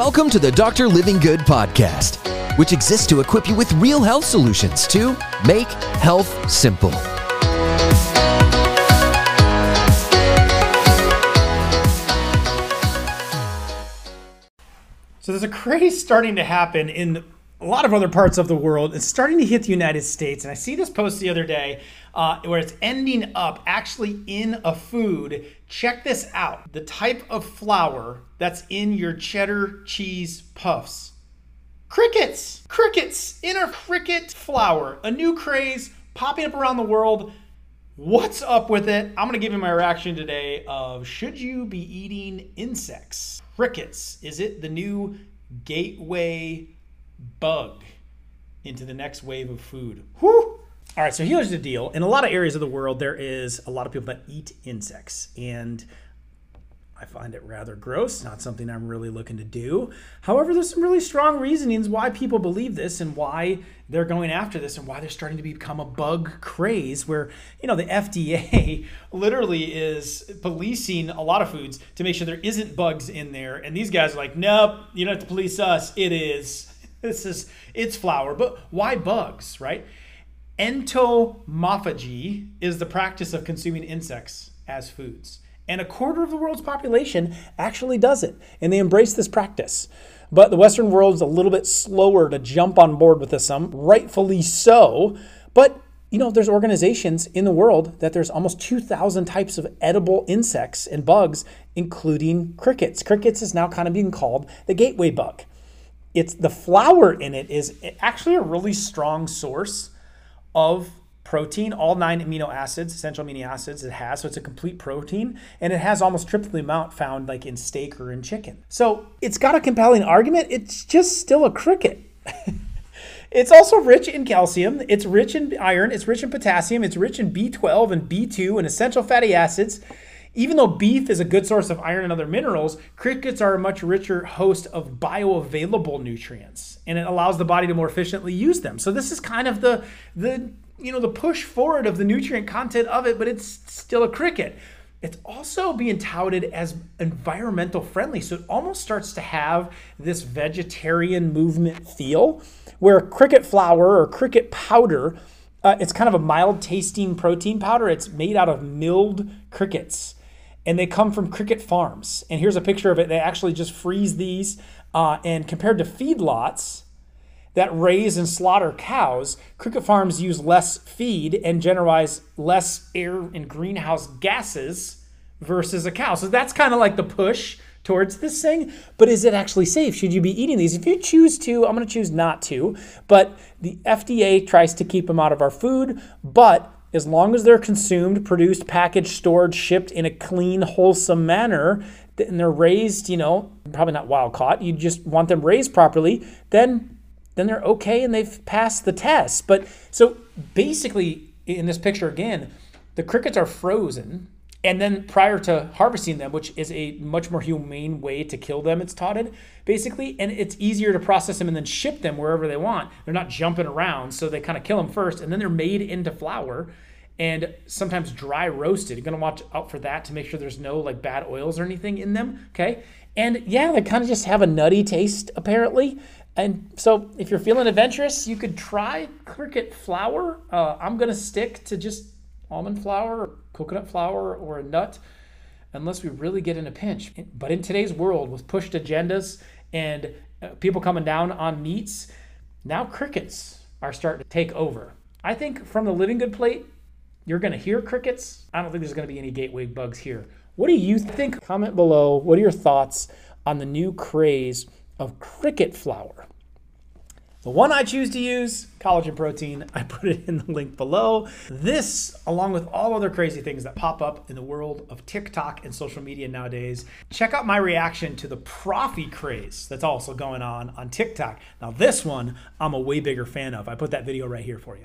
Welcome to the Dr. Livingood podcast, which exists to equip you with real health solutions to make health simple. So there's a craze starting to happen in a lot of other parts of the world. It's starting to hit the United States. And I see this post the other day uh, where it's ending up actually in a food. Check this out the type of flour that's in your cheddar cheese puffs. Crickets! Crickets in a cricket flour. A new craze popping up around the world. What's up with it? I'm to give you my reaction today of should you be eating insects? Crickets. Is it the new gateway bug into the next wave of food? Whew! All right, so here's the deal. In a lot of areas of the world, there is a lot of people that eat insects. And I find it rather gross, not something I'm really looking to do. However, there's some really strong reasonings why people believe this and why they're going after this and why they're starting to become a bug craze where, you know, the FDA literally is policing a lot of foods to make sure there isn't bugs in there. And these guys are like, nope, you don't have to police us. It is. This is, it's flour. But why bugs, right? Entomophagy is the practice of consuming insects as foods. And a quarter of the world's population actually does it, and they embrace this practice. But the Western world is a little bit slower to jump on board with this, some rightfully so. But you know, there's organizations in the world that there's almost 2,000 types of edible insects and bugs, including crickets. Crickets is now kind of being called the gateway bug. It's the flour in it is actually a really strong source of protein, all nine amino acids, essential amino acids it has. So it's a complete protein and it has almost triple the amount found like in steak or in chicken. So it's got a compelling argument. It's just still a cricket. it's also rich in calcium, it's rich in iron, it's rich in potassium, it's rich in B12 and B2 and essential fatty acids. Even though beef is a good source of iron and other minerals, crickets are a much richer host of bioavailable nutrients, and it allows the body to more efficiently use them. So this is kind of the the you know the push forward of the nutrient content of it, but it's still a cricket. It's also being touted as environmental friendly, so it almost starts to have this vegetarian movement feel, where cricket flour or cricket powder, uh, it's kind of a mild tasting protein powder. It's made out of milled crickets and they come from cricket farms. And here's a picture of it. They actually just freeze these. Uh, and compared to feedlots that raise and slaughter cows, cricket farms use less feed and generate less air and greenhouse gases versus a cow. So that's kind of like the push towards this thing. But is it actually safe? Should you be eating these? If you choose to, I'm going to choose not to. But the FDA tries to keep them out of our food. But as long as they're consumed, produced, packaged, stored, shipped in a clean, wholesome manner, and they're raised, you know, probably not wild caught, you just want them raised properly, then then they're okay and they've passed the test. But so basically in this picture again, the crickets are frozen and then prior to harvesting them, which is a much more humane way to kill them, it's taughted basically, and it's easier to process them and then ship them wherever they want. They're not jumping around, so they kind of kill them first, and then they're made into flour and sometimes dry roasted. You're gonna watch out for that to make sure there's no like bad oils or anything in them. Okay, and yeah, they kind of just have a nutty taste apparently. And so, if you're feeling adventurous, you could try cricket flour. Uh, I'm gonna stick to just almond flour, or coconut flour, or a nut, unless we really get in a pinch. But in today's world, with pushed agendas and uh, people coming down on meats, now crickets are starting to take over. I think from the Livingood plate, you're going to hear crickets. I don't think there's going to be any gateway bugs here. What do you think? Comment below. What are your thoughts on the new craze of cricket flour? The one I choose to use, collagen protein, I put it in the link below. This, along with all other crazy things that pop up in the world of TikTok and social media nowadays, check out my reaction to the Proffee craze that's also going on on TikTok. Now, this one I'm a way bigger fan of. I put that video right here for you.